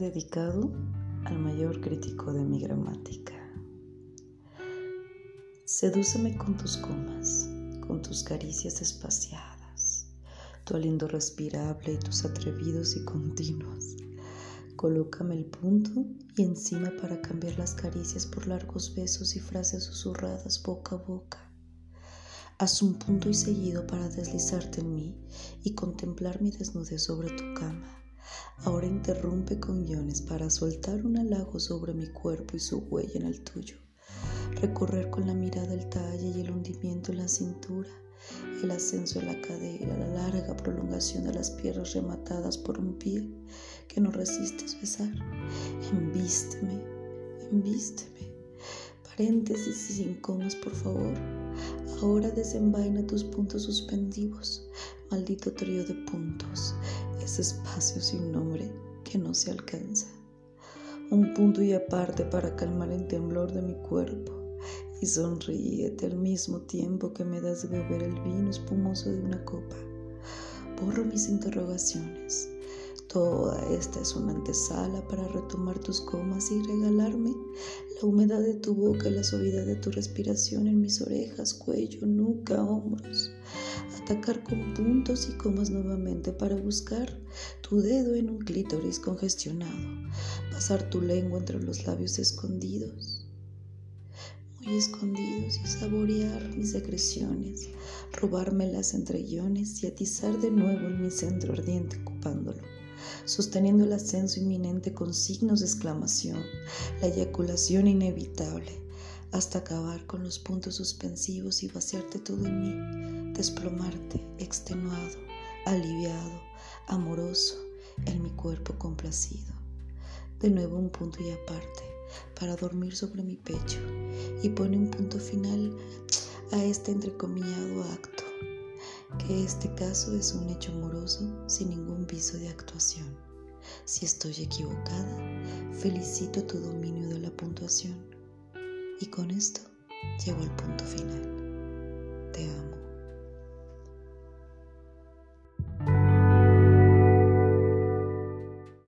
dedicado al mayor crítico de mi gramática. Sedúceme con tus comas, con tus caricias espaciadas, tu aliento respirable y tus atrevidos y continuos. Colócame el punto y encima para cambiar las caricias por largos besos y frases susurradas boca a boca. Haz un punto y seguido para deslizarte en mí y contemplar mi desnudez sobre tu cama Ahora interrumpe con guiones para soltar un halago sobre mi cuerpo y su huella en el tuyo. Recorrer con la mirada el talle y el hundimiento en la cintura, el ascenso en la cadera, la larga prolongación de las piernas rematadas por un pie que no resistes besar. Envísteme, envísteme. Paréntesis y sin comas, por favor. Ahora desenvaina tus puntos suspendidos, maldito trío de puntos ese espacio sin nombre que no se alcanza. Un punto y aparte para calmar el temblor de mi cuerpo y sonríete al mismo tiempo que me das de beber el vino espumoso de una copa. Borro mis interrogaciones. Toda esta es una antesala para retomar tus comas y regalarme la humedad de tu boca la suavidad de tu respiración en mis orejas, cuello, nuca, hombros. Atacar con puntos y comas nuevamente para buscar tu dedo en un clítoris congestionado, pasar tu lengua entre los labios escondidos, muy escondidos y saborear mis secreciones, robármelas entre guiones y atizar de nuevo en mi centro ardiente ocupándolo sosteniendo el ascenso inminente con signos de exclamación, la eyaculación inevitable, hasta acabar con los puntos suspensivos y vaciarte todo en mí, desplomarte, extenuado, aliviado, amoroso, en mi cuerpo complacido. De nuevo un punto y aparte, para dormir sobre mi pecho, y pone un punto final a este entrecomillado acto, que este caso es un hecho amoroso sin ningún viso de actuación. Si estoy equivocada, felicito tu dominio de la puntuación y con esto llego al punto final. Te amo.